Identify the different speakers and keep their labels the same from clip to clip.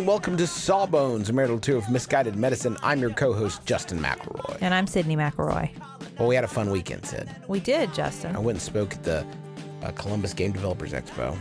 Speaker 1: And
Speaker 2: welcome to Sawbones, a marital tour of misguided medicine. I'm your co-host, Justin McElroy.
Speaker 3: And I'm Sydney McElroy.
Speaker 2: Well, we had a fun weekend, Sid.
Speaker 3: We did, Justin.
Speaker 2: I went and spoke at the uh, Columbus Game Developers Expo.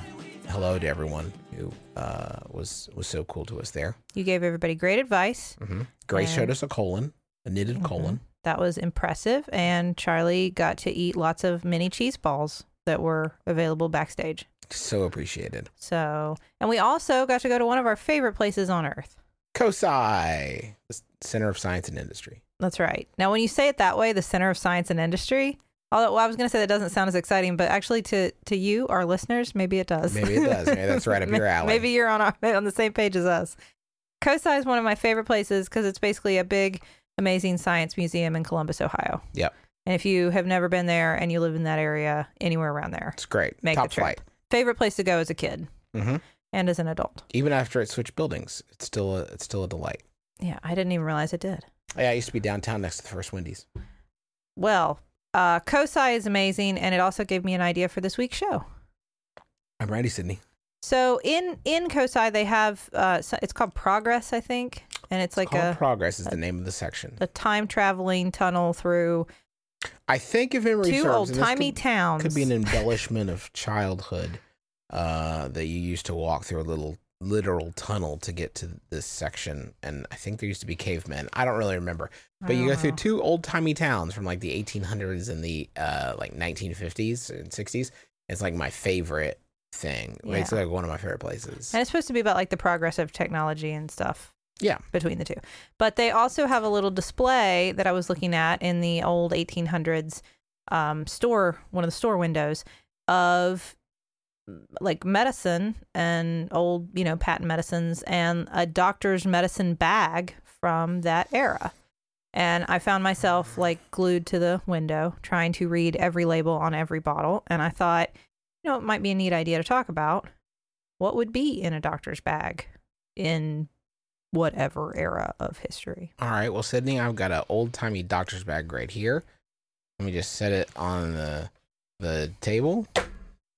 Speaker 2: Hello to everyone who uh, was was so cool to us there.
Speaker 3: You gave everybody great advice.
Speaker 2: hmm Grace showed us a colon, a knitted colon.
Speaker 3: That was impressive. And Charlie got to eat lots of mini cheese balls that were available backstage.
Speaker 2: So appreciated.
Speaker 3: So, and we also got to go to one of our favorite places on earth.
Speaker 2: COSI, the Center of Science and Industry.
Speaker 3: That's right. Now, when you say it that way, the Center of Science and Industry, although well, I was going to say that doesn't sound as exciting, but actually to to you, our listeners, maybe it does.
Speaker 2: Maybe it does. Maybe that's right up your alley.
Speaker 3: Maybe you're on our, on the same page as us. COSI is one of my favorite places because it's basically a big, amazing science museum in Columbus, Ohio.
Speaker 2: Yep.
Speaker 3: And if you have never been there and you live in that area, anywhere around there,
Speaker 2: It's great.
Speaker 3: Make
Speaker 2: Top
Speaker 3: the trip.
Speaker 2: flight.
Speaker 3: Favorite place to go as a kid
Speaker 2: hmm
Speaker 3: and as an adult.
Speaker 2: Even after it switched buildings, it's still a, it's still a delight.
Speaker 3: Yeah, I didn't even realize it did.
Speaker 2: Yeah, I used to be downtown next to the first Wendy's.
Speaker 3: Well, uh, COSI is amazing, and it also gave me an idea for this week's show.
Speaker 2: I'm Randy Sydney.
Speaker 3: So in in COSI, they have uh, it's called Progress, I think, and it's like a
Speaker 2: Progress is the name of the section.
Speaker 3: a time traveling tunnel through
Speaker 2: I think if memory
Speaker 3: two old timey
Speaker 2: could,
Speaker 3: towns.
Speaker 2: could be an embellishment of childhood uh, that you used to walk through a little literal tunnel to get to this section. And I think there used to be cavemen. I don't really remember, but you go through two old timey towns from like the 1800s and the uh, like 1950s and 60s. It's like my favorite thing. It's like one of my favorite places.
Speaker 3: And it's supposed to be about like the progress of technology and stuff.
Speaker 2: Yeah.
Speaker 3: Between the two. But they also have a little display that I was looking at in the old 1800s um, store, one of the store windows of like medicine and old, you know, patent medicines and a doctor's medicine bag from that era. And I found myself like glued to the window trying to read every label on every bottle. And I thought, you know, it might be a neat idea to talk about what would be in a doctor's bag in whatever era of history.
Speaker 2: All right. Well, Sydney, I've got an old timey doctor's bag right here. Let me just set it on the the table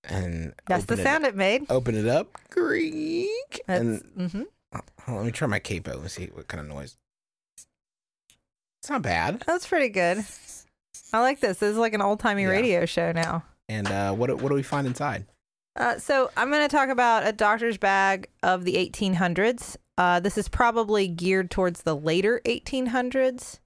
Speaker 2: and
Speaker 3: That's the
Speaker 2: it-
Speaker 3: sound it made.
Speaker 2: Open it up, creak,
Speaker 3: That's,
Speaker 2: and
Speaker 3: mhm.
Speaker 2: oh, let me try my capo and see what kind of noise. It's not bad.
Speaker 3: That's pretty good. I like this. This is like an old timey
Speaker 2: Yeah.
Speaker 3: radio show now.
Speaker 2: And uh, what do- what do we find inside?
Speaker 3: Uh, so I'm going to talk about a doctor's bag of the 1800s. Uh, this is probably geared towards the later 1800s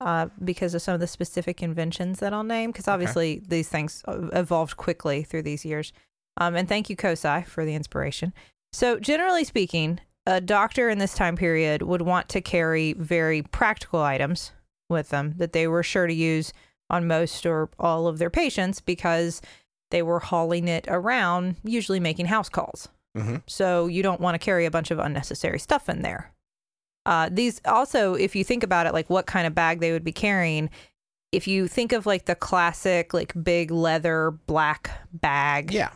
Speaker 3: uh, because of some of the specific inventions that I'll name. Because obviously these things uh, evolved quickly through these years. Um, and thank you, COSI, for the inspiration. So generally speaking, a doctor in this time period would want to carry very practical items with them that they were sure to use on most or all of their patients because they were hauling it around, usually making house calls.
Speaker 2: Mm-hmm.
Speaker 3: So you don't want to carry a bunch of unnecessary stuff in there. Uh, these also, if you think about it, like what kind of bag they would be carrying, if you think of like the classic, like big leather black bag,
Speaker 2: Yeah.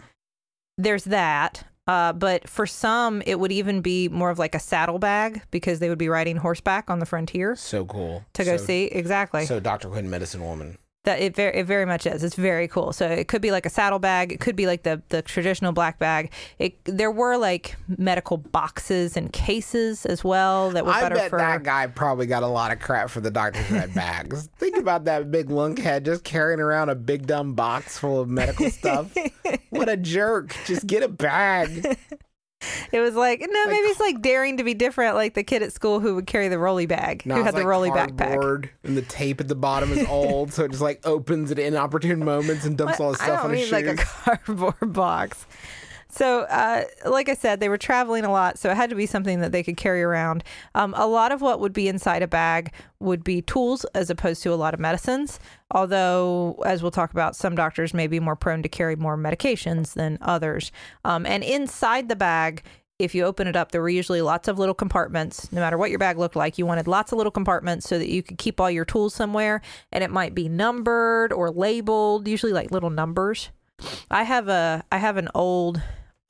Speaker 3: there's that. Uh, but for some, it would even be more of like a saddle bag because they would be riding horseback on the frontier
Speaker 2: So cool.
Speaker 3: to go
Speaker 2: So-
Speaker 3: see. Exactly.
Speaker 2: So Doctor Quinn, medicine woman.
Speaker 3: That it very it very much is. It's very cool. So it could be like a saddle bag. It could be like the the traditional black bag. It there were like medical boxes and cases as well that were
Speaker 2: I
Speaker 3: better
Speaker 2: bet
Speaker 3: for.
Speaker 2: that guy probably got a lot of crap for the doctor's red bags. Think about that big lunkhead just carrying around a big dumb box full of medical stuff. what a jerk. Just get a bag.
Speaker 3: It was like, no,
Speaker 2: Like-
Speaker 3: maybe it's like daring to be different, like the kid at school who would carry the rolly bag,
Speaker 2: No,
Speaker 3: who had the
Speaker 2: like
Speaker 3: rolly backpack.
Speaker 2: And the tape at the bottom is old, so it just like opens at inopportune moments and dumps
Speaker 3: What?
Speaker 2: all his stuff I
Speaker 3: don't
Speaker 2: on his
Speaker 3: mean
Speaker 2: shoes.
Speaker 3: like a cardboard box. So, uh, like I said, they were traveling a lot, so it had to be something that they could carry around. Um, a lot of what would be inside a bag would be tools as opposed to a lot of medicines. Although, as we'll talk about, some doctors may be more prone to carry more medications than others. Um, and inside the bag, if you open it up, there were usually lots of little compartments. No matter what your bag looked like, you wanted lots of little compartments so that you could keep all your tools somewhere. And it might be numbered or labeled, usually like little numbers. I have a I have an old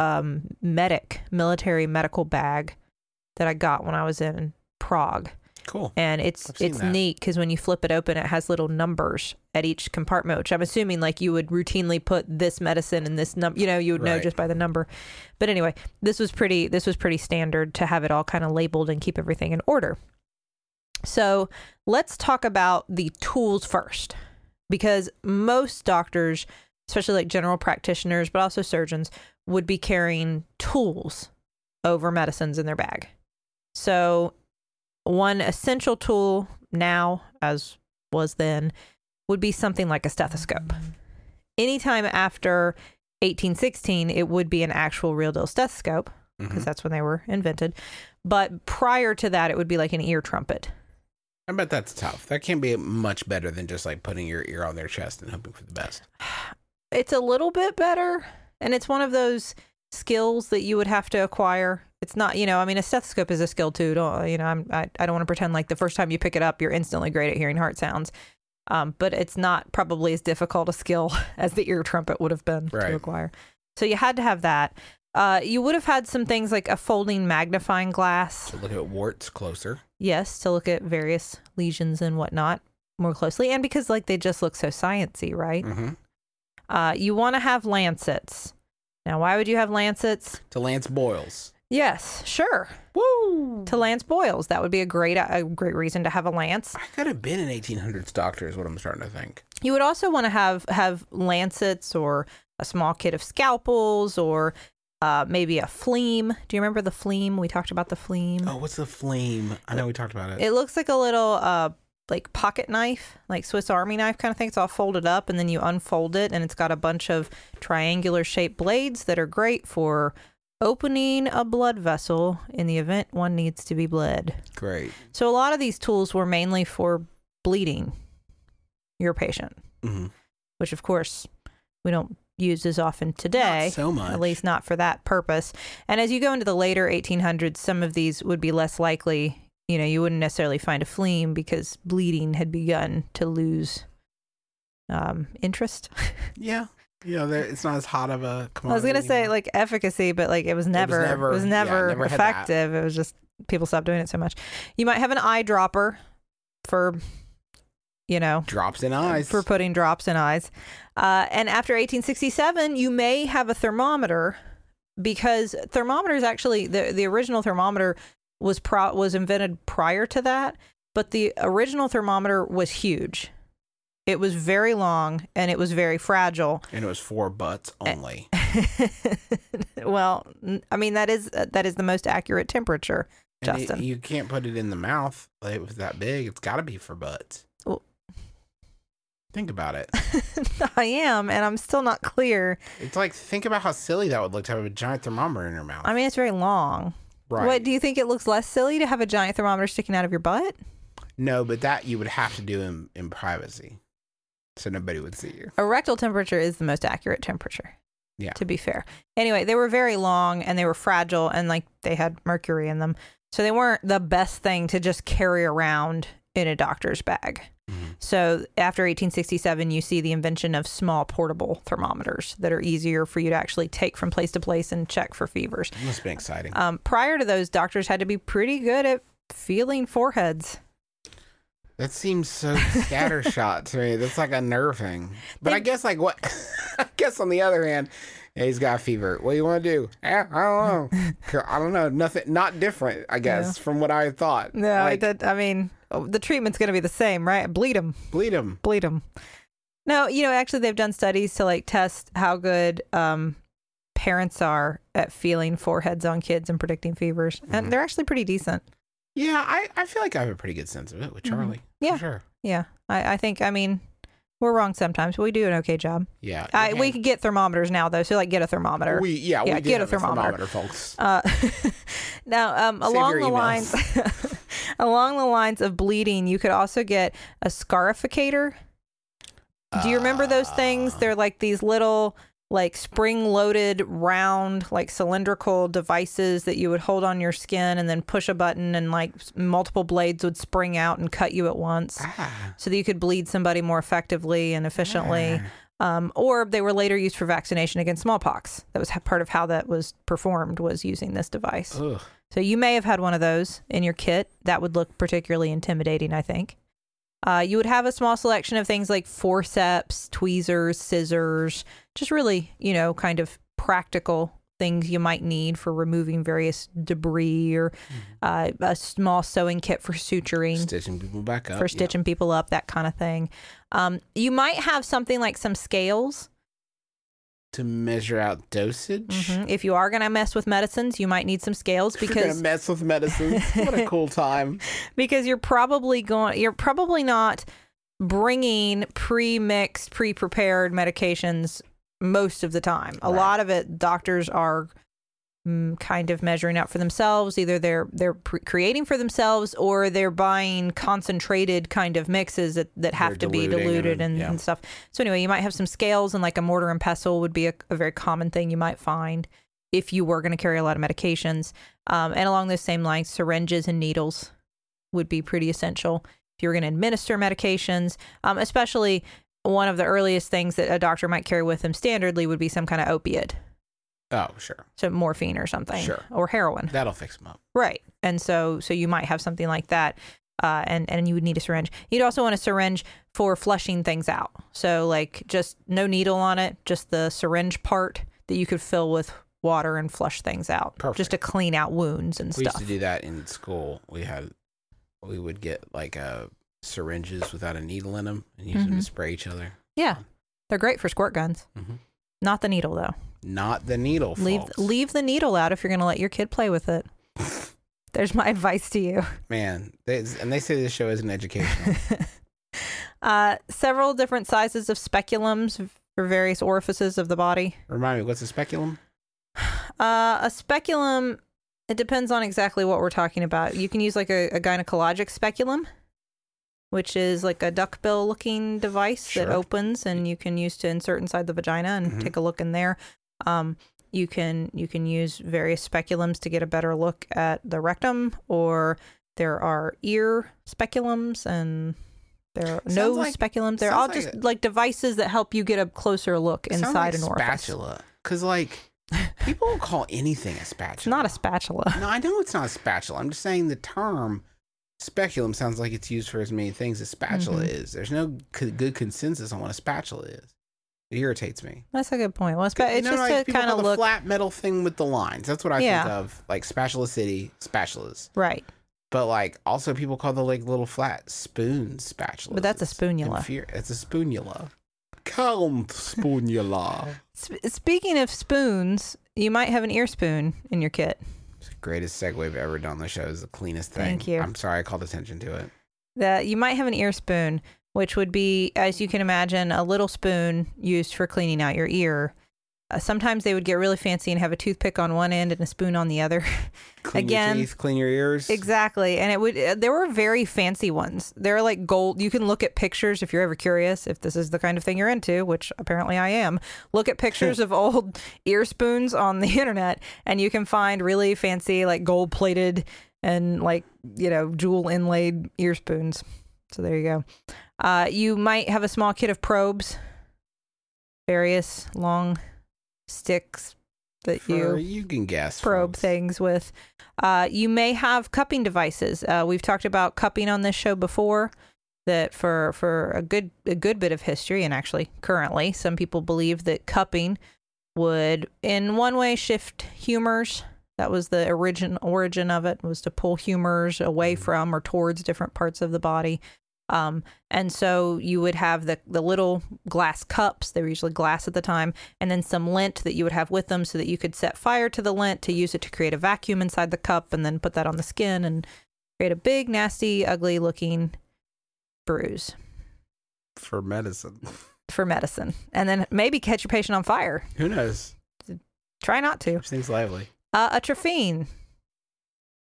Speaker 3: um, medic military medical bag that I got when I was in Prague,
Speaker 2: Cool.
Speaker 3: and it's it's
Speaker 2: that.
Speaker 3: neat because when you flip it open, it has little numbers at each compartment, which I'm assuming like you would routinely put this medicine and this number. You know, you would know just by the number. But anyway, this was pretty this was pretty standard to have it all kind of labeled and keep everything in order. So let's talk about the tools first, because most doctors, especially like general practitioners, but also surgeons, would be carrying tools over medicines in their bag. So, one essential tool now, as was then, would be something like a stethoscope. Anytime after 1816, it would be an actual real deal stethoscope because
Speaker 2: Mhm.
Speaker 3: that's when they were invented. But prior to that, it would be like an ear trumpet.
Speaker 2: I bet that's tough. That can't be much better than just like putting your ear on their chest and hoping for the best.
Speaker 3: It's a little bit better, and it's one of those skills that you would have to acquire. It's not, you know, I mean, a stethoscope is a skill too. Don't, you know, I'm, I, I don't want to pretend like the first time you pick it up, you're instantly great at hearing heart sounds. Um, but it's not probably as difficult a skill as the ear trumpet would have been
Speaker 2: Right.
Speaker 3: to acquire. So you had to have that. Uh, you would have had some things like a folding magnifying glass.
Speaker 2: So look at warts closer.
Speaker 3: Yes, to look at various lesions and whatnot more closely. And because like they just look so sciency, right?
Speaker 2: Mm-hmm.
Speaker 3: Uh, you want to have lancets. Now, why would you have lancets?
Speaker 2: To Lance boils.
Speaker 3: Yes, sure.
Speaker 2: Woo!
Speaker 3: To lance boils, that would be a great a great reason to have a lance.
Speaker 2: I could have been an 1800s doctor, is what I'm starting to think.
Speaker 3: You would also want to have have lancets or a small kit of scalpels or uh, maybe a fleam. Do you remember the fleam? We talked about the fleam.
Speaker 2: Oh, what's the flame? I know we talked about it.
Speaker 3: It looks like a little uh like pocket knife, like Swiss Army knife kind of thing. It's all folded up and then you unfold it and it's got a bunch of triangular shaped blades that are great for opening a blood vessel in the event one needs to be bled.
Speaker 2: Great.
Speaker 3: So a lot of these tools were mainly for bleeding your patient,
Speaker 2: Mm-hmm.
Speaker 3: which of course we don't use as often today.
Speaker 2: Not so much.
Speaker 3: At least not for that purpose. And as you go into the later 1800s, some of these would be less likely. You know, you wouldn't necessarily find a fleam because bleeding had begun to lose um, interest.
Speaker 2: Yeah. You know, it's not as hot of a
Speaker 3: I was gonna say like efficacy, but like it was never, it
Speaker 2: never-
Speaker 3: was
Speaker 2: yeah,
Speaker 3: never,
Speaker 2: never had that.
Speaker 3: effective. It was just people stopped doing it so much. You might have an eyedropper for, you know,
Speaker 2: drops in eyes.
Speaker 3: for putting drops in eyes. Uh, and after 1867, you may have a thermometer because thermometers actually the the original thermometer was pro- was invented prior to that, but the original thermometer was huge. It was very long and it was very fragile.
Speaker 2: and it was four butts only.
Speaker 3: well, I mean that is uh, that is the most accurate temperature,
Speaker 2: And it-
Speaker 3: Justin.
Speaker 2: you can't put it in the mouth. It was that big. It's got to be for butts.
Speaker 3: Well-
Speaker 2: think about it.
Speaker 3: I am, and I'm still not clear.
Speaker 2: It's like think about how silly that would look to have a giant thermometer in your mouth.
Speaker 3: I mean, it's very long.
Speaker 2: Right?
Speaker 3: What do you think? It looks less silly to have a giant thermometer sticking out of your butt?
Speaker 2: no, but that you would have to do in, in privacy, so nobody would see you.
Speaker 3: A rectal temperature is the most accurate temperature.
Speaker 2: Yeah.
Speaker 3: To be fair. Anyway, they were very long and they were fragile and like they had mercury in them. So they weren't the best thing to just carry around in a doctor's bag. So after 1867, you see the invention of small portable thermometers that are easier for you to actually take from place to place and check for fevers.
Speaker 2: Must been exciting.
Speaker 3: Um, prior to those, doctors had to be pretty good at feeling foreheads.
Speaker 2: That seems so scattershot to me. That's like thing. But
Speaker 3: They-
Speaker 2: I guess like what? I guess on the other hand, yeah, he's got a fever. What do you want to do? Eh, I don't know. I don't know. Nothing. Not different. I guess from what I thought.
Speaker 3: No,
Speaker 2: like,
Speaker 3: that, I mean, oh, the treatment's going to be the same, right? Bleed him.
Speaker 2: bleed him.
Speaker 3: bleed him. No, you know, actually, they've done studies to like test how good um, parents are at feeling foreheads on kids and predicting fevers,
Speaker 2: Mhm.
Speaker 3: and they're actually pretty decent.
Speaker 2: Yeah, I, I feel like I have a pretty good sense of it with
Speaker 3: Mhm.
Speaker 2: Charlie. for
Speaker 3: Yeah.
Speaker 2: sure.
Speaker 3: Yeah, I, I think. I mean, we're wrong sometimes, but we do an okay job.
Speaker 2: Yeah,
Speaker 3: I, we could get thermometers now, though, so like get a thermometer.
Speaker 2: We yeah,
Speaker 3: Yeah,
Speaker 2: we
Speaker 3: get a
Speaker 2: have
Speaker 3: thermometer.
Speaker 2: folks.
Speaker 3: Uh, now, um, along the lines, along the lines of bleeding, you could also get a scarificator. Do you remember those things?
Speaker 2: Uh,
Speaker 3: They're like these little, like spring-loaded, round, like cylindrical devices that you would hold on your skin and then push a button, and like multiple blades would spring out and cut you at once,
Speaker 2: ah,
Speaker 3: so that you could bleed somebody more effectively and efficiently.
Speaker 2: ah.
Speaker 3: Um, or they were later used for vaccination against smallpox. That was part of how that was performed was using this device.
Speaker 2: Ugh.
Speaker 3: So you may have had one of those in your kit. That would look particularly intimidating, I think. Uh, you would have a small selection of things like forceps, tweezers, scissors, just really, you know, kind of practical things you might need for removing various debris or uh, a small sewing kit for suturing
Speaker 2: Stitching people back up
Speaker 3: for
Speaker 2: yeah.
Speaker 3: stitching people up, that kind of thing. Um, you might have something like some scales.
Speaker 2: To measure out dosage.
Speaker 3: Mhm. If you are going to mess with medicines, you might need some scales
Speaker 2: If you're
Speaker 3: because
Speaker 2: mess with medicines. what a cool time!
Speaker 3: because you're probably going you're probably not bringing pre-mixed, pre-prepared medications most of the time. A lot of it doctors are kind of measuring out for themselves. Either they're they're pre- creating for themselves or they're buying concentrated kind of mixes that, that have
Speaker 2: They're
Speaker 3: to be diluted
Speaker 2: and-
Speaker 3: and,
Speaker 2: yeah.
Speaker 3: and stuff. So anyway, you might have some scales and like a mortar and pestle would be a, a very common thing you might find if you were going to carry a lot of medications. Um, and along those same lines, syringes and needles would be pretty essential if you were going to administer medications, um, especially one of the earliest things that a doctor might carry with them standardly would be some kind of opiate,
Speaker 2: Oh, sure,
Speaker 3: so morphine or something,
Speaker 2: Sure.
Speaker 3: or heroin,
Speaker 2: that'll fix them up.
Speaker 3: right? And so, so you might have something like that, uh, and and you would need a syringe. You'd also want a syringe for flushing things out. So like just no needle on it, just the syringe part that you could fill with water and flush things out,
Speaker 2: Perfect.
Speaker 3: just to clean out wounds and stuff.
Speaker 2: We used to do that in school. We had, we would get like uh, syringes without a needle in them and use them
Speaker 3: Mhm.
Speaker 2: to spray each other.
Speaker 3: Yeah, they're great for squirt guns.
Speaker 2: Mhm.
Speaker 3: Not the needle though.
Speaker 2: Not the needle.
Speaker 3: Leave
Speaker 2: folks.
Speaker 3: leave the needle out if you're going to let your kid play with it. There's my advice to you.
Speaker 2: Man, they, and they say this show isn't educational.
Speaker 3: uh, several different sizes of speculums for various orifices of the body.
Speaker 2: Remind me, what's a speculum?
Speaker 3: Uh, a speculum, it depends on exactly what we're talking about. You can use like a, a gynecologic speculum, which is like a duckbill looking device
Speaker 2: Sure.
Speaker 3: that opens and you can use to insert inside the vagina and
Speaker 2: Mhm.
Speaker 3: take a look in there. Um, you can you can use various speculums to get a better look at the rectum, or there are ear speculums and there are no
Speaker 2: like-
Speaker 3: speculums. They're all
Speaker 2: like
Speaker 3: just
Speaker 2: a-
Speaker 3: like devices that help you get a closer look inside
Speaker 2: like
Speaker 3: an orifice.
Speaker 2: spatula. Because like people will call anything a spatula.
Speaker 3: It's not a spatula.
Speaker 2: No, I know it's not a spatula. I'm just saying the term speculum sounds like it's used for as many things as spatula
Speaker 3: Mhm.
Speaker 2: is. There's no c- good consensus on what a spatula is. It irritates me.
Speaker 3: That's a good point. Well, it's, it's
Speaker 2: know,
Speaker 3: just
Speaker 2: like
Speaker 3: to kind of look
Speaker 2: flat metal thing with the lines. That's what I
Speaker 3: Yeah.
Speaker 2: think of, like spatula city spatulas.
Speaker 3: right.
Speaker 2: But like also people call the like little flat spoon spatulas.
Speaker 3: But that's a spoonula.
Speaker 2: inferi- It's a spoonula. Count spoonula.
Speaker 3: Sp- speaking of spoons, you might have an ear spoon in your kit.
Speaker 2: Greatest segue we've ever done on the show is the cleanest thing.
Speaker 3: Thank you.
Speaker 2: I'm sorry I called attention to it.
Speaker 3: That you might have an ear spoon, which would be, as you can imagine, a little spoon used for cleaning out your ear. Uh, sometimes they would get really fancy and have a toothpick on one end and a spoon on the other.
Speaker 2: Clean
Speaker 3: Again,
Speaker 2: your teeth, clean your ears.
Speaker 3: Exactly. And it would uh, there were very fancy ones. They're like gold. You can look at pictures if you're ever curious if this is the kind of thing you're into, which apparently I am. Look at pictures of old ear spoons on the internet and you can find really fancy like gold-plated and like, you know, jewel inlaid ear spoons. So there you go. Uh, you might have a small kit of probes, various long sticks that
Speaker 2: For,
Speaker 3: you
Speaker 2: you can guess.
Speaker 3: probe
Speaker 2: folks.
Speaker 3: things with. Uh, you may have cupping devices. Uh, we've talked about cupping on this show before. That for for a good a good bit of history, and actually currently, some people believe that cupping would, in one way, shift humors. That was the origin origin of it was to pull humors away
Speaker 2: Mhm.
Speaker 3: from or towards different parts of the body. Um, and so you would have the the little glass cups. They were usually glass at the time, and then some lint that you would have with them, so that you could set fire to the lint to use it to create a vacuum inside the cup, and then put that on the skin and create a big, nasty, ugly looking bruise
Speaker 2: For medicine.
Speaker 3: for medicine, and then maybe catch your patient on fire.
Speaker 2: Who knows?
Speaker 3: Try not to.
Speaker 2: Seems lively.
Speaker 3: Uh, a trephine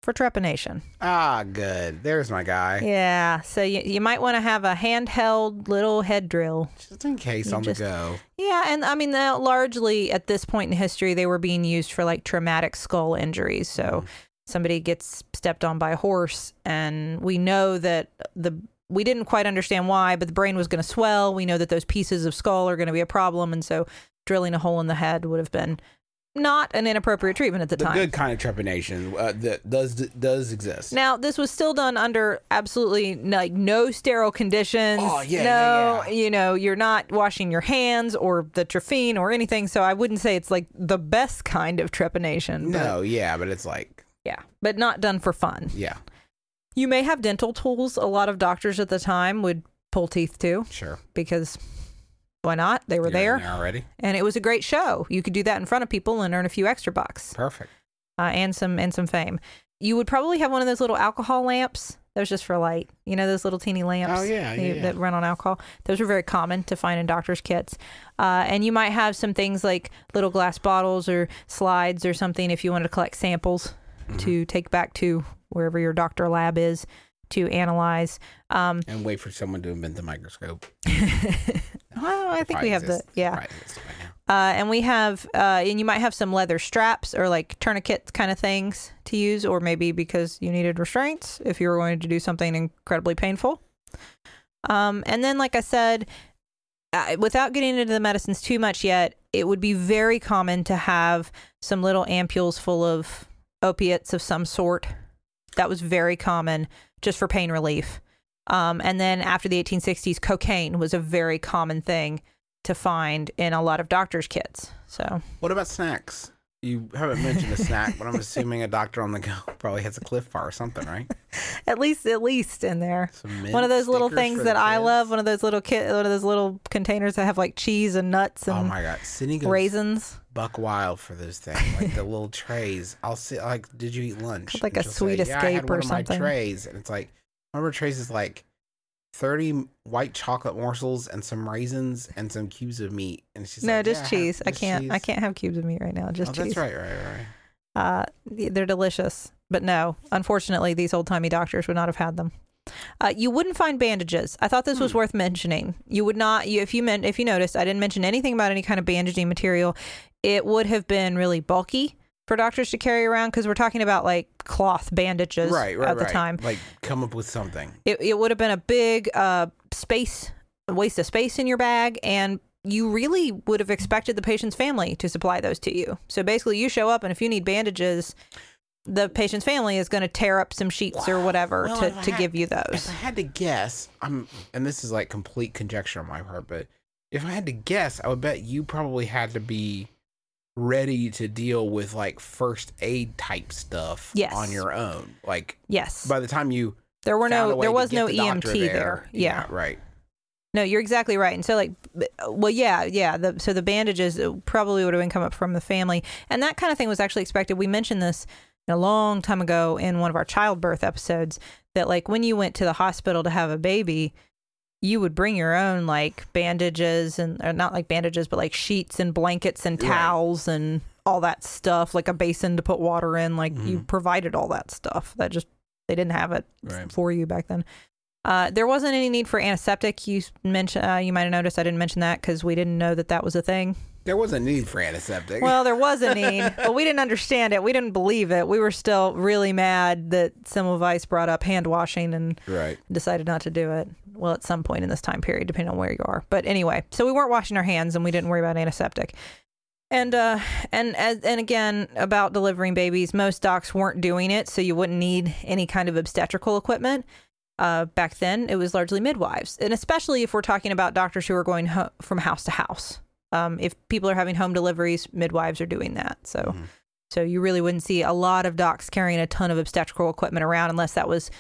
Speaker 3: for trepanation.
Speaker 2: Ah, good. There's my guy.
Speaker 3: Yeah, so you, you might want to have a handheld little head drill.
Speaker 2: Just in case
Speaker 3: You
Speaker 2: on
Speaker 3: just-
Speaker 2: the go.
Speaker 3: Yeah, and I mean, largely at this point in history, they were being used for like traumatic skull injuries. So somebody gets stepped on by a horse, and we know that the we didn't quite understand why, but the brain was going to swell. We know that those pieces of skull are going to be a problem, and so drilling a hole in the head would have been not an inappropriate treatment at the,
Speaker 2: The
Speaker 3: time.
Speaker 2: good kind of trepanation uh, that does does exist.
Speaker 3: Now, this was still done under absolutely like no sterile conditions.
Speaker 2: Oh, yeah,
Speaker 3: no,
Speaker 2: yeah, yeah.
Speaker 3: you know, you're not washing your hands or the trephine or anything. So I wouldn't say it's like the best kind of trepanation. but-
Speaker 2: no, yeah, but it's like,
Speaker 3: yeah, but not done for fun.
Speaker 2: yeah,
Speaker 3: You may have dental tools. A lot of doctors at the time would pull teeth too
Speaker 2: sure.
Speaker 3: because why not? They were
Speaker 2: You're
Speaker 3: there,
Speaker 2: already.
Speaker 3: and it was a great show. You could do that in front of people and earn a few extra bucks.
Speaker 2: Perfect.
Speaker 3: uh, and some and some fame. You would probably have one of those little alcohol lamps. Those just for light. You know those little teeny lamps.
Speaker 2: Oh, yeah,
Speaker 3: that-
Speaker 2: yeah, yeah.
Speaker 3: That run on alcohol. Those were very common to find in doctors' kits. Uh, and you might have some things like little glass bottles or slides or something if you wanted to collect samples
Speaker 2: Mm-hmm.
Speaker 3: to take back to wherever your doctor lab is to analyze. Um,
Speaker 2: And wait for someone to invent the microscope.
Speaker 3: well, I think
Speaker 2: Probably
Speaker 3: we have
Speaker 2: exists-
Speaker 3: the yeah.
Speaker 2: probably exists by now.
Speaker 3: Uh, and we have, uh, and you might have some leather straps or like tourniquet kind of things to use, or maybe because you needed restraints if you were going to do something incredibly painful. Um, and then, like I said, uh, without getting into the medicines too much yet, it would be very common to have some little ampules full of opiates of some sort. That was very common just for pain relief. Um, and then after the 1860s, cocaine was a very common thing to find in a lot of doctors' kits. So
Speaker 2: What about snacks? You haven't mentioned a snack, but I'm assuming a doctor on the go probably has a Clif Bar or something, right?
Speaker 3: at least, at least in there, one of those little things that I
Speaker 2: kids.
Speaker 3: love. One of those little kit, one of those little containers that have like cheese and nuts
Speaker 2: Oh my god, Sydney goes
Speaker 3: raisins.
Speaker 2: buck wild for those things, like the little trays. I'll say, like, did you eat lunch?
Speaker 3: Like
Speaker 2: And
Speaker 3: a Sweet
Speaker 2: say, yeah, I had
Speaker 3: Escape
Speaker 2: one
Speaker 3: or
Speaker 2: of my
Speaker 3: something.
Speaker 2: trays, and it's like her is like thirty white chocolate morsels and some raisins and some cubes of meat, and she's
Speaker 3: no,
Speaker 2: like,
Speaker 3: just
Speaker 2: "Yeah,
Speaker 3: cheese. I can't. I can't have cubes of meat right now. Just
Speaker 2: oh,
Speaker 3: cheese.
Speaker 2: that's right, right, right.
Speaker 3: Uh, they're delicious, but no, unfortunately, these old timey doctors would not have had them. Uh, you wouldn't find bandages. I thought this was
Speaker 2: Hmm.
Speaker 3: worth mentioning. You would not. You, if you meant, if you noticed, I didn't mention anything about any kind of bandaging material. It would have been really bulky for doctors to carry around because we're talking about like cloth bandages
Speaker 2: Right, right,
Speaker 3: at the
Speaker 2: right.
Speaker 3: time.
Speaker 2: Like, come up with something.
Speaker 3: It, it would have been a big uh, space, waste of space in your bag, and you really would have expected the patient's family to supply those to you. So basically, you show up, and if you need bandages, the patient's family is going to tear up some sheets or whatever
Speaker 2: Well,
Speaker 3: to, to
Speaker 2: had-
Speaker 3: give you those.
Speaker 2: If
Speaker 3: those.
Speaker 2: I had to guess, I'm, and this is like complete conjecture on my part, but if I had to guess, I would bet you probably had to be ready to deal with like first aid type stuff
Speaker 3: Yes.
Speaker 2: on your own. Like
Speaker 3: Yes,
Speaker 2: by the time you
Speaker 3: there were no, there was no
Speaker 2: the
Speaker 3: EMT there. Yeah.
Speaker 2: right.
Speaker 3: No, you're exactly right. And so, like, well, yeah, yeah. The, so the bandages uh, probably would have been come up from the family, and that kind of thing was actually expected. We mentioned this a long time ago in one of our childbirth episodes that, like, when you went to the hospital to have a baby, you would bring your own like bandages and or not like bandages, but like sheets and blankets and
Speaker 2: Right.
Speaker 3: towels and all that stuff, like a basin to put water in. Like you
Speaker 2: Mhm.
Speaker 3: provided all that stuff. That just they didn't have it
Speaker 2: Right.
Speaker 3: for you back then. Uh, there wasn't any need for antiseptic. You mentioned uh, you might have noticed I didn't mention that because we didn't know that that was a thing.
Speaker 2: There was a need for antiseptic.
Speaker 3: Well, there was a need, but we didn't understand it. We didn't believe it. We were still really mad that Semmelweis brought up hand washing and
Speaker 2: right.
Speaker 3: decided not to do it. Well, at some point in this time period, depending on where you are. But anyway, so we weren't washing our hands and we didn't worry about antiseptic. And uh, and as and again about delivering babies, most docs weren't doing it, so you wouldn't need any kind of obstetrical equipment. Uh, back then, it was largely midwives, and especially if we're talking about doctors who are going ho- from house to house. Um, if people are having home deliveries, midwives are doing that. So,
Speaker 2: Mhm.
Speaker 3: so you really wouldn't see a lot of docs carrying a ton of obstetrical equipment around unless that was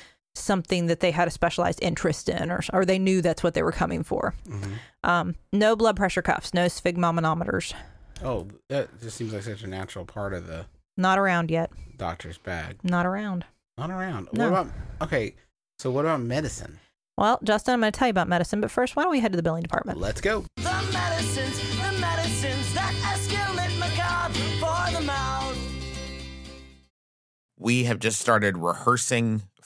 Speaker 3: something that they had a specialized interest in, or or they knew that's what they were coming for.
Speaker 2: Mhm.
Speaker 3: Um, no blood pressure cuffs, no sphygmomanometers,
Speaker 2: Oh, that just seems like such a natural part of the
Speaker 3: not around yet,
Speaker 2: doctor's bag.
Speaker 3: not around.
Speaker 2: Not around.
Speaker 3: No.
Speaker 2: What about okay? So what about medicine?
Speaker 3: Well, Justin, I'm going to tell you about medicine, but first, why don't we head to the billing department?
Speaker 2: Let's go.
Speaker 1: The medicines, the medicines that escalate macabre for the mouth.
Speaker 4: we have just started rehearsing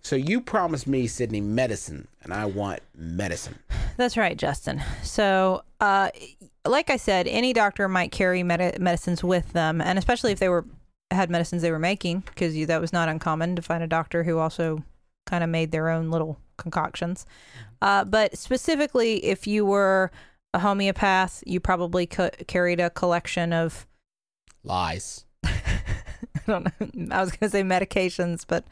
Speaker 2: So you promised me, Sydney, medicine, and I want medicine.
Speaker 3: That's right, Justin. So, uh, like I said, any doctor might carry medi- medicines with them, and especially if they were had medicines they were making, because that was not uncommon to find a doctor who also kind of made their own little concoctions. Uh, but specifically, if you were a homeopath, you probably co- carried a collection of
Speaker 2: Lies.
Speaker 3: I don't know. I was going to say medications, but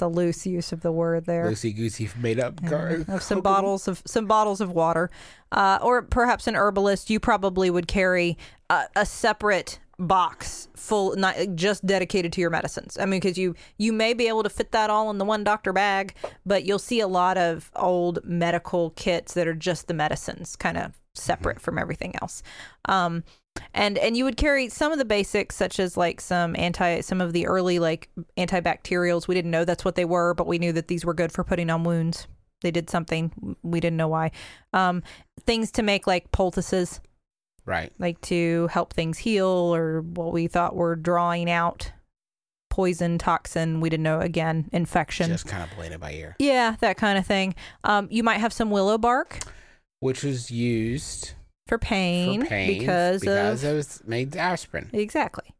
Speaker 3: the loose use of the word there.
Speaker 2: Loosey goosey made up card.
Speaker 3: of some bottles of some bottles of water, uh, or perhaps an herbalist. You probably would carry a, a separate box full, not just dedicated to your medicines. I mean, because you you may be able to fit that all in the one doctor bag, but you'll see a lot of old medical kits that are just the medicines, kind of separate from everything else. Um, and and you would carry some of the basics such as like some anti some of the early like antibacterials. We didn't know that's what they were but we knew that these were good for putting on wounds. They did something. We didn't know why. Um things to make like poultices.
Speaker 2: Right.
Speaker 3: like to help things heal or what we thought were drawing out poison toxin. We didn't know. Again infection.
Speaker 2: Just kind of playing it by ear.
Speaker 3: yeah that kind of thing. Um you might have some willow bark.
Speaker 2: Which was used
Speaker 3: for pain,
Speaker 2: for pain
Speaker 3: because,
Speaker 2: because
Speaker 3: of
Speaker 2: it was made aspirin.
Speaker 3: Exactly.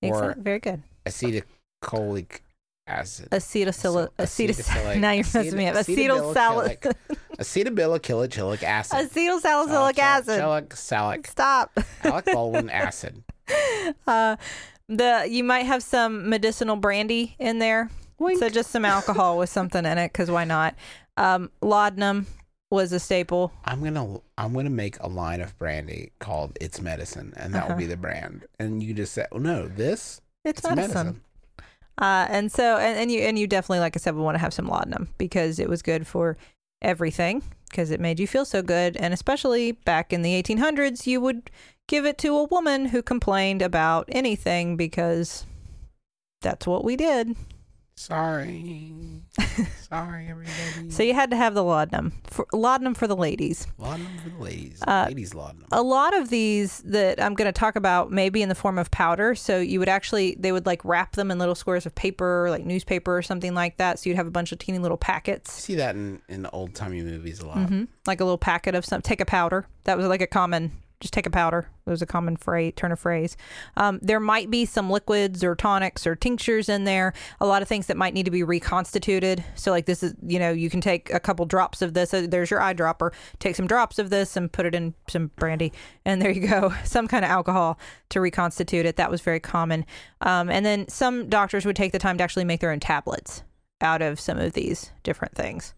Speaker 3: Excellent. Very good.
Speaker 2: acetylcholic acid.
Speaker 3: Acetylsalicylic.
Speaker 2: Acetylsalicylic-
Speaker 3: Now you're messing me up. Acetyl
Speaker 2: acetylsalicylic- Acetylcholic acid.
Speaker 3: Acetyl salicylic acid.
Speaker 2: Salicylic,
Speaker 3: Stop.
Speaker 2: Alec Baldwin acid.
Speaker 3: Uh, the you might have some medicinal brandy in there. So just some alcohol with something in it, because why not? Um, laudanum was a staple.
Speaker 2: I'm gonna I'm gonna make a line of brandy called It's Medicine, and that will
Speaker 3: Uh-huh.
Speaker 2: be the brand. And you just say, oh no, this
Speaker 3: It's,
Speaker 2: it's
Speaker 3: medicine.
Speaker 2: medicine.
Speaker 3: Uh, and so, and, and you and you definitely, like I said, would want to have some laudanum because it was good for everything because it made you feel so good. And especially back in the 1800s, you would give it to a woman who complained about anything because that's what we did.
Speaker 2: Sorry, sorry, everybody.
Speaker 3: So you had to have the laudanum, for, laudanum for the ladies.
Speaker 2: laudanum for the ladies.
Speaker 3: Uh,
Speaker 2: ladies laudanum.
Speaker 3: a lot of these that I'm going to talk about maybe in the form of powder. So you would actually, they would like wrap them in little squares of paper, like newspaper or something like that. So you'd have a bunch of teeny little packets.
Speaker 2: see that in in old timey movies a lot.
Speaker 3: hmm Like a little packet of some, take a powder. That was like a common, just take a powder. It was a common phrase, turn of phrase. Um, there might be some liquids or tonics or tinctures in there. A lot of things that might need to be reconstituted. So like this is, you know, you can take a couple drops of this. There's your eyedropper. Take some drops of this and put it in some brandy, and there you go. Some kind of alcohol to reconstitute it. That was very common. Um, and then some doctors would take the time to actually make their own tablets out of some of these different things.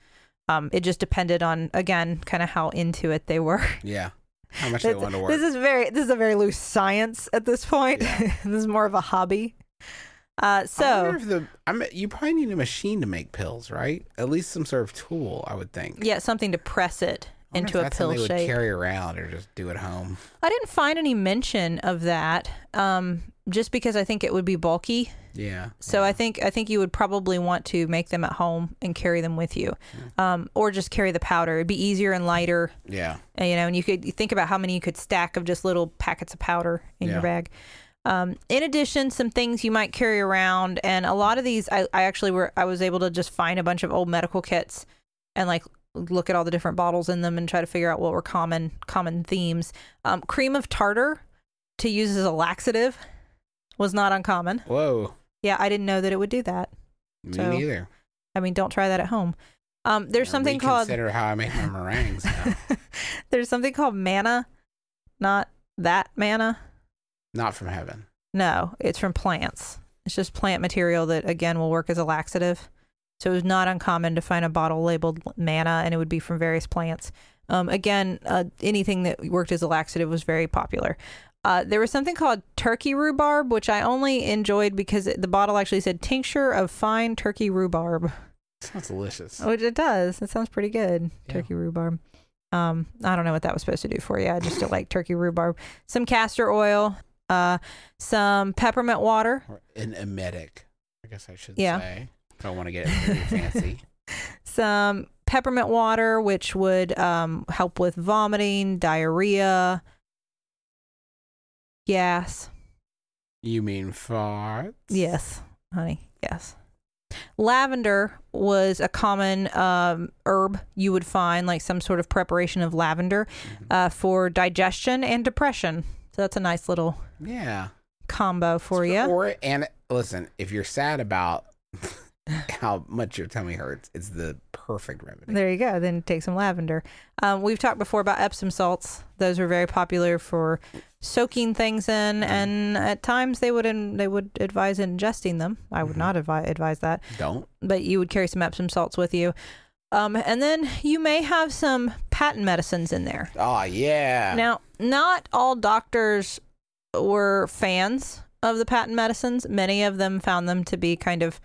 Speaker 3: Um, it just depended on again, kind of how into it they were.
Speaker 2: Yeah, how much they want to work.
Speaker 3: This is very this is a very loose science at this point.
Speaker 2: Yeah.
Speaker 3: this is more of a hobby. Uh, so
Speaker 2: the you probably need a machine to make pills, right? At least some sort of tool, I would think.
Speaker 3: yeah, something to press it into a pill
Speaker 2: something they would
Speaker 3: shape.
Speaker 2: carry around or just do at home.
Speaker 3: I didn't find any mention of that, um, just because I think it would be bulky.
Speaker 2: Yeah.
Speaker 3: So I think I think you would probably want to make them at home and carry them with you, um, or just carry the powder. It'd be easier and lighter.
Speaker 2: Yeah.
Speaker 3: Uh, you know, and you could you think about how many you could stack of just little packets of powder in
Speaker 2: Yeah.
Speaker 3: your bag. Um, in addition, some things you might carry around, and a lot of these, I, I actually were I was able to just find a bunch of old medical kits and like look at all the different bottles in them and try to figure out what were common common themes. Um, cream of tartar to use as a laxative was not uncommon.
Speaker 2: Whoa.
Speaker 3: Yeah, I didn't know that it would do that.
Speaker 2: Me
Speaker 3: So,
Speaker 2: neither.
Speaker 3: I mean, don't try that at home. Um, there's
Speaker 2: Now
Speaker 3: something called
Speaker 2: Reconsider how I make my meringues now.
Speaker 3: there's something called manna, not that manna.
Speaker 2: Not from heaven.
Speaker 3: No, it's from plants. It's just plant material that again will work as a laxative. So it was not uncommon to find a bottle labeled manna, and it would be from various plants. Um, again, uh, anything that worked as a laxative was very popular. Uh, there was something called turkey rhubarb, which I only enjoyed because it, the bottle actually said tincture of fine turkey rhubarb,
Speaker 2: Sounds delicious.
Speaker 3: which it does. It sounds pretty good.
Speaker 2: Yeah.
Speaker 3: Turkey rhubarb. Um, I don't know what that was supposed to do for you. I just don't like turkey rhubarb. Some castor oil, uh, some peppermint water,
Speaker 2: Or an emetic, I guess I should
Speaker 3: Yeah.
Speaker 2: say. I want to get fancy.
Speaker 3: some peppermint water, which would um, help with vomiting, diarrhea, gas.
Speaker 2: You mean farts?
Speaker 3: Yes, honey. Yes. Lavender was a common um, herb you would find, like some sort of preparation of lavender
Speaker 2: Mhm.
Speaker 3: uh, for digestion and depression. So that's a nice little
Speaker 2: Yeah.
Speaker 3: combo for you.
Speaker 2: Or and listen, if you're sad about how much your tummy hurts, it's the perfect remedy.
Speaker 3: There you go. Then take some lavender. Um, we've talked before about Epsom salts. Those were very popular for soaking things in, and at times they would in, they would advise ingesting them. I would
Speaker 2: Mhm.
Speaker 3: not advise advise that,
Speaker 2: Don't.
Speaker 3: but you would carry some Epsom salts with you. Um, and then you may have some patent medicines in there.
Speaker 2: Oh yeah.
Speaker 3: Now, not all doctors were fans of the patent medicines. Many of them found them to be kind of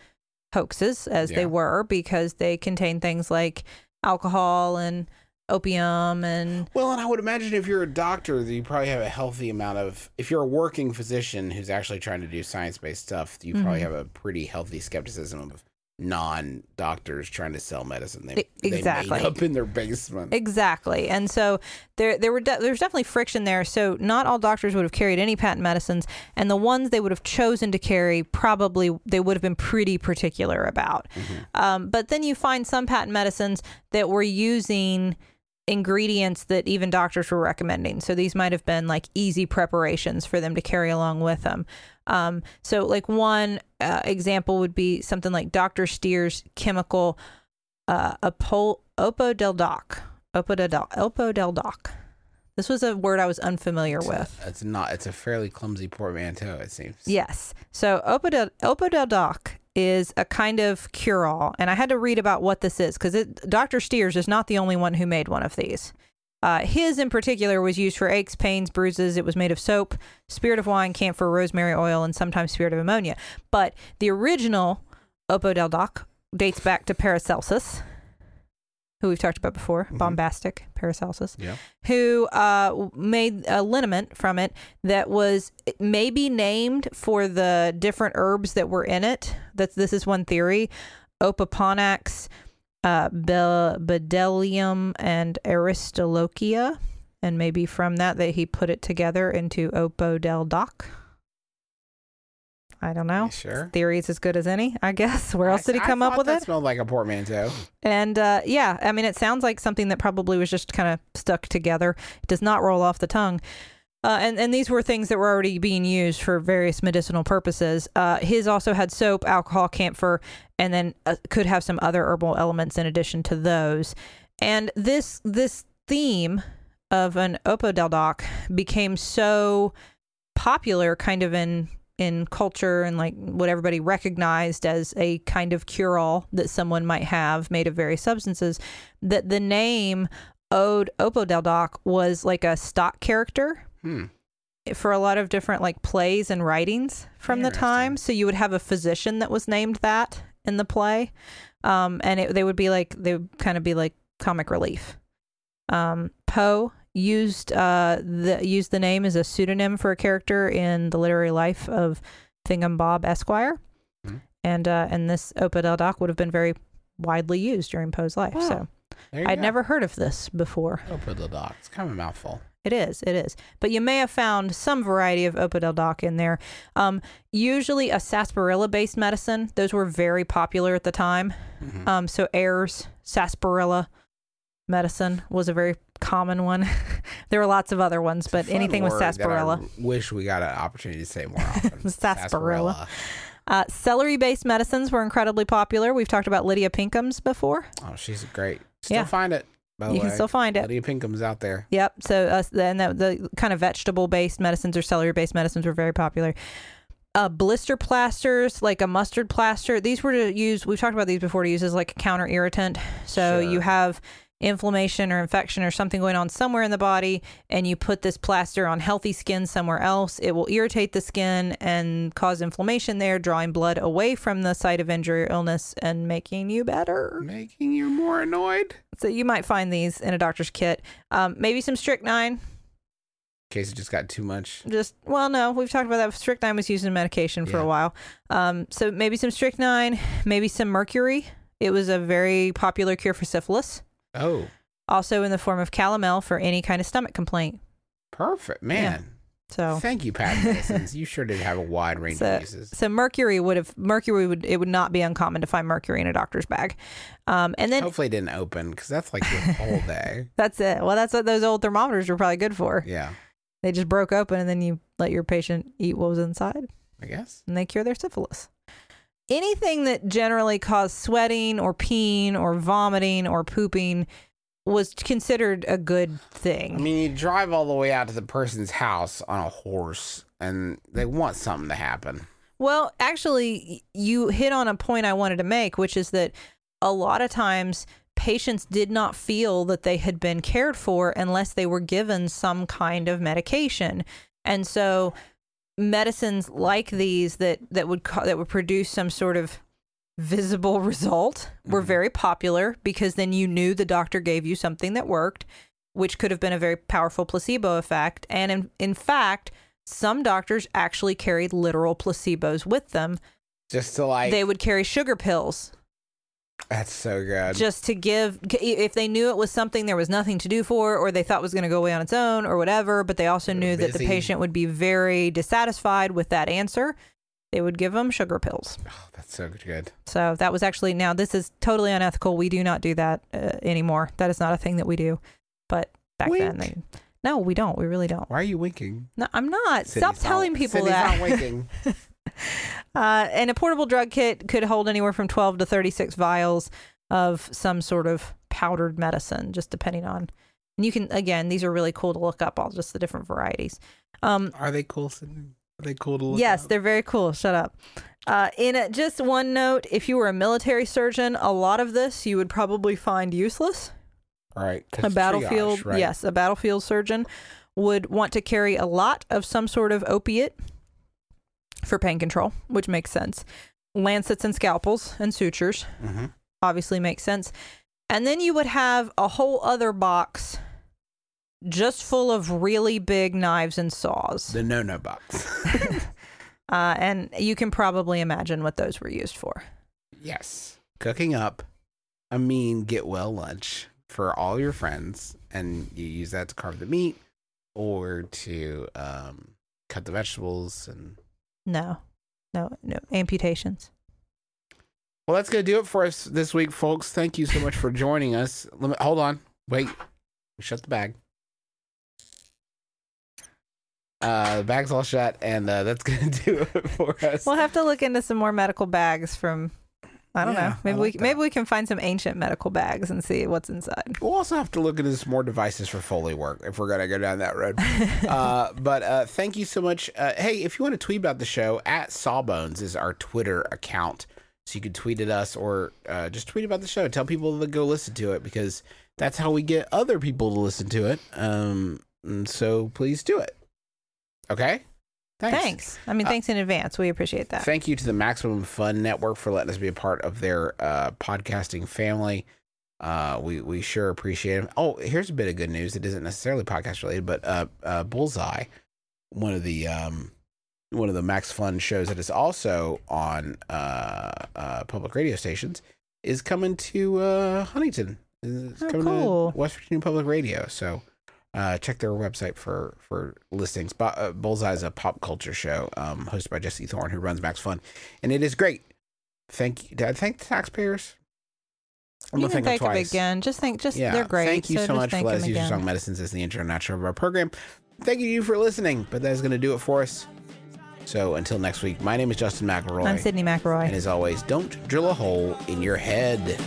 Speaker 3: hoaxes, as
Speaker 2: Yeah.
Speaker 3: they were, because they contain things like alcohol and opium and
Speaker 2: Well, and I would imagine if you're a doctor, that you probably have a healthy amount of. If you're a working physician who's actually trying to do science-based stuff, you probably
Speaker 3: Mhm.
Speaker 2: have a pretty healthy skepticism of non-doctors trying to sell medicine. They,
Speaker 3: exactly.
Speaker 2: They made up in their basement.
Speaker 3: Exactly, and so there there were de- there's definitely friction there. So not all doctors would have carried any patent medicines, and the ones they would have chosen to carry probably they would have been pretty particular about.
Speaker 2: Mhm.
Speaker 3: Um, but then you find some patent medicines that were using ingredients that even doctors were recommending. So these might have been like easy preparations for them to carry along with them. Um, so, like one uh, example would be something like Dr. Steer's chemical uh, Apo- Opodeldoc. Opodeldoc. Opodeldoc. This was a word I was unfamiliar with.
Speaker 2: It's not. It's a fairly clumsy portmanteau. It seems.
Speaker 3: Yes. So Opodel Opodeldoc is a kind of cure-all, and I had to read about what this is because Dr. Steers is not the only one who made one of these. Uh, his in particular was used for aches, pains, bruises. It was made of soap, spirit of wine, camphor, rosemary oil, and sometimes spirit of ammonia. But the original Opodeldoc dates back to Paracelsus, who we've talked about before, bombastic Paracelsus
Speaker 2: Yeah.
Speaker 3: who uh, made a liniment from it that was maybe named for the different herbs that were in it. That this is one theory: Opoponax, uh, Bdellium, and Aristolochia, and maybe from that that he put it together into Opodeldoc. I don't know.
Speaker 2: Sure.
Speaker 3: Theory is as good as any, I guess. Where else did he
Speaker 2: I- I
Speaker 3: come up with
Speaker 2: that
Speaker 3: it?
Speaker 2: Smelled like a portmanteau.
Speaker 3: And uh, yeah, I mean, it sounds like something that probably was just kind of stuck together. It does not roll off the tongue. Uh, and, and these were things that were already being used for various medicinal purposes. Uh, his also had soap, alcohol, camphor, and then uh, could have some other herbal elements in addition to those. And this this theme of an opodeldoc became so popular, kind of in in culture and like what everybody recognized as a kind of cure all that someone might have made of various substances, that the name Ode Opodeldoc was like a stock character
Speaker 2: Hmm.
Speaker 3: for a lot of different like plays and writings from the time. So you would have a physician that was named that in the play, um, and it, they would be like they would kind of be like comic relief. Um, Poe used uh, the used the name as a pseudonym for a character in the literary life of Thingum Bob Esquire,
Speaker 2: Hmm.
Speaker 3: and uh, and this Opodeldoc would have been very widely used during Poe's life.
Speaker 2: Wow.
Speaker 3: So I'd
Speaker 2: go.
Speaker 3: never heard of this before.
Speaker 2: Opodeldoc. It's kind of a mouthful.
Speaker 3: It is, it is. But you may have found some variety of Opodeldoc in there. Um, usually a sarsaparilla based medicine. Those were very popular at the time.
Speaker 2: Mhm.
Speaker 3: Um, so Ayer's sarsaparilla medicine was a very common one. there were lots of other ones, but anything with sarsaparilla.
Speaker 2: wish we got an opportunity to say more often.
Speaker 3: Sarsaparilla. Uh, celery based medicines were incredibly popular. We've talked about Lydia Pinkham's before.
Speaker 2: Oh, she's great. Still
Speaker 3: Yeah.
Speaker 2: find it. By the
Speaker 3: you can still find it.
Speaker 2: Lydia Pinkham's out there.
Speaker 3: Yep. So uh, then the, the kind of vegetable based medicines or celery based medicines were very popular. Uh, blister plasters, like a mustard plaster, these were to use. We've talked about these before to use as like a counter irritant. So
Speaker 2: Sure.
Speaker 3: you have inflammation or infection or something going on somewhere in the body, and you put this plaster on healthy skin somewhere else. It will irritate the skin and cause inflammation there, drawing blood away from the site of injury or illness and making you better.
Speaker 2: Making you more annoyed.
Speaker 3: So you might find these in a doctor's kit. Um, maybe some strychnine.
Speaker 2: In case it just got too much.
Speaker 3: just well no we've talked about that strychnine was used in medication for
Speaker 2: Yeah.
Speaker 3: a while um so maybe some strychnine maybe some mercury it was a very popular cure for syphilis
Speaker 2: Oh,
Speaker 3: also in the form of calomel for any kind of stomach complaint
Speaker 2: perfect. Man.
Speaker 3: so
Speaker 2: Thank you, Pat Medicines. you sure did have a wide range
Speaker 3: So-
Speaker 2: of uses.
Speaker 3: so mercury would have mercury would it would not be uncommon to find mercury in a doctor's bag um and then
Speaker 2: Hopefully it didn't open because that's like your whole day.
Speaker 3: that's it well that's what those old thermometers were probably good for
Speaker 2: Yeah,
Speaker 3: they just broke open and then you let your patient eat what was inside
Speaker 2: I guess.
Speaker 3: and they cure their syphilis. Anything that generally caused sweating or peeing or vomiting or pooping was considered a good thing.
Speaker 2: I mean, you drive all the way out to the person's house on a horse and they want something to happen.
Speaker 3: well, actually, you hit on a point I wanted to make, which is that a lot of times patients did not feel that they had been cared for unless they were given some kind of medication. And so medicines like these that that would ca- that would produce some sort of visible result were
Speaker 2: Mhm.
Speaker 3: very popular because then you knew the doctor gave you something that worked, which could have been a very powerful placebo effect. And in, in fact, some doctors actually carried literal placebos with them.
Speaker 2: Just to like,
Speaker 3: they would carry sugar pills
Speaker 2: that's so good.
Speaker 3: just to give if they knew it was something there was nothing to do for or they thought was going to go away on its own or whatever but they also knew that the patient would be very dissatisfied with that answer they would give them sugar pills
Speaker 2: oh, that's so good.
Speaker 3: so that was actually now this is totally unethical we do not do that uh, anymore that is not a thing that we do but back then, they, no, we don't. We really don't.
Speaker 2: Why are you winking?
Speaker 3: No, I'm not. Stop telling
Speaker 2: not,
Speaker 3: people
Speaker 2: Sydnee's
Speaker 3: that.
Speaker 2: not winking.
Speaker 3: Uh, and a portable drug kit could hold anywhere from 12 to 36 vials of some sort of powdered medicine, just depending on. And you can, again, these are really cool to look up, all just the different varieties. Um,
Speaker 2: Are they cool, Are they cool to look
Speaker 3: yes,
Speaker 2: up?
Speaker 3: they're very cool. Shut up. Uh, in a, just one note, if you were a military surgeon, a lot of this you would probably find useless.
Speaker 2: All right.
Speaker 3: A battlefield,
Speaker 2: triage, right?
Speaker 3: yes, a battlefield surgeon would want to carry a lot of some sort of opiate for pain control, which makes sense. Lancets and scalpels and sutures
Speaker 2: Mhm.
Speaker 3: obviously makes sense. And then you would have a whole other box just full of really big knives and saws.
Speaker 2: The no-no box.
Speaker 3: Uh, and you can probably imagine what those were used for.
Speaker 2: yes. Cooking up a mean get well lunch for all your friends, and you use that to carve the meat or to um, cut the vegetables and
Speaker 3: No, no, no amputations.
Speaker 2: Well, that's to do it for us this week, folks. Thank you so much for joining us. Let me, hold on. Wait. Shut the bag. Uh, the bag's all shut, and uh, that's going to do it for us.
Speaker 3: We'll have to look into some more medical bags from. I don't
Speaker 2: Yeah,
Speaker 3: know. Maybe
Speaker 2: like
Speaker 3: we
Speaker 2: that.
Speaker 3: maybe we can find some ancient medical bags and see what's inside.
Speaker 2: We'll also have to look into some more devices for Foley work if we're going to go down that road. uh, but uh, thank you so much. Uh, hey, if you want to tweet about the show, at Sawbones is our Twitter account. So you can tweet at us or uh, just tweet about the show. Tell people to go listen to it because that's how we get other people to listen to it. Um, and so please do it. Okay?
Speaker 3: Thanks. I mean,
Speaker 2: Uh,
Speaker 3: thanks in advance. We appreciate that.
Speaker 2: Thank you to the Maximum Fun Network for letting us be a part of their uh, podcasting family. Uh, we we sure appreciate them. Oh, here's a bit of good news. It isn't necessarily podcast related, but uh, uh, Bullseye, one of the um, one of the Max Fun shows that is also on uh, uh, public radio stations, is coming to uh, Huntington. It's
Speaker 3: Oh,
Speaker 2: coming
Speaker 3: cool.
Speaker 2: to West Virginia Public Radio. So uh, check their website for for listings. Bo- uh, Bullseye is a pop culture show um, hosted by Jesse Thorn, who runs Max Fun, and it is great. Thank you. Did I thank the taxpayers? I'm
Speaker 3: you can
Speaker 2: thank them twice.
Speaker 3: again. Just think, just
Speaker 2: Yeah,
Speaker 3: they're great.
Speaker 2: Thank you so,
Speaker 3: just
Speaker 2: much for letting us use your song medicines as the intro and outro of our program. Thank you for listening. But that is going to do it for us. So until next week, my name is Justin McElroy.
Speaker 3: I'm Sydnee McElroy.
Speaker 2: And as always, don't drill a hole in your head.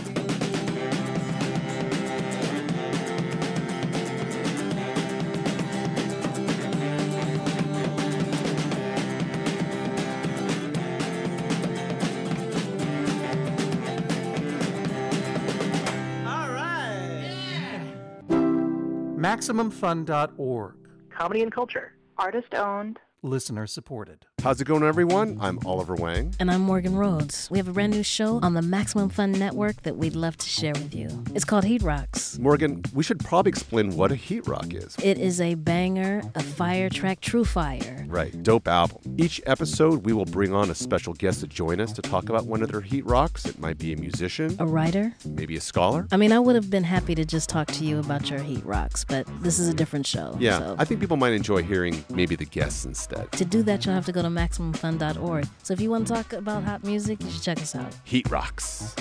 Speaker 5: MaximumFun.org.
Speaker 6: comedy and culture.
Speaker 7: Artist owned.
Speaker 5: Listener supported.
Speaker 8: How's it going, everyone? I'm Oliver Wang.
Speaker 9: And I'm Morgan Rhodes. We have a brand new show on the Maximum Fun Network that we'd love to share with you. It's called Heat Rocks.
Speaker 8: Morgan, we should probably explain what a heat rock is.
Speaker 9: It is a banger, a fire track, true fire.
Speaker 8: Right, dope album. Each episode, we will bring on a special guest to join us to talk about one of their heat rocks. It might be a musician,
Speaker 9: A writer?
Speaker 8: maybe a scholar.
Speaker 9: I mean, I would have been happy to just talk to you about your Heat Rocks, but this is a different show.
Speaker 8: Yeah,
Speaker 9: So.
Speaker 8: I think people might enjoy hearing maybe the guests instead.
Speaker 9: To do that, you'll have to go to MaximumFun.org. So if you want to talk about hot music, you should check us out.
Speaker 8: Heat rocks.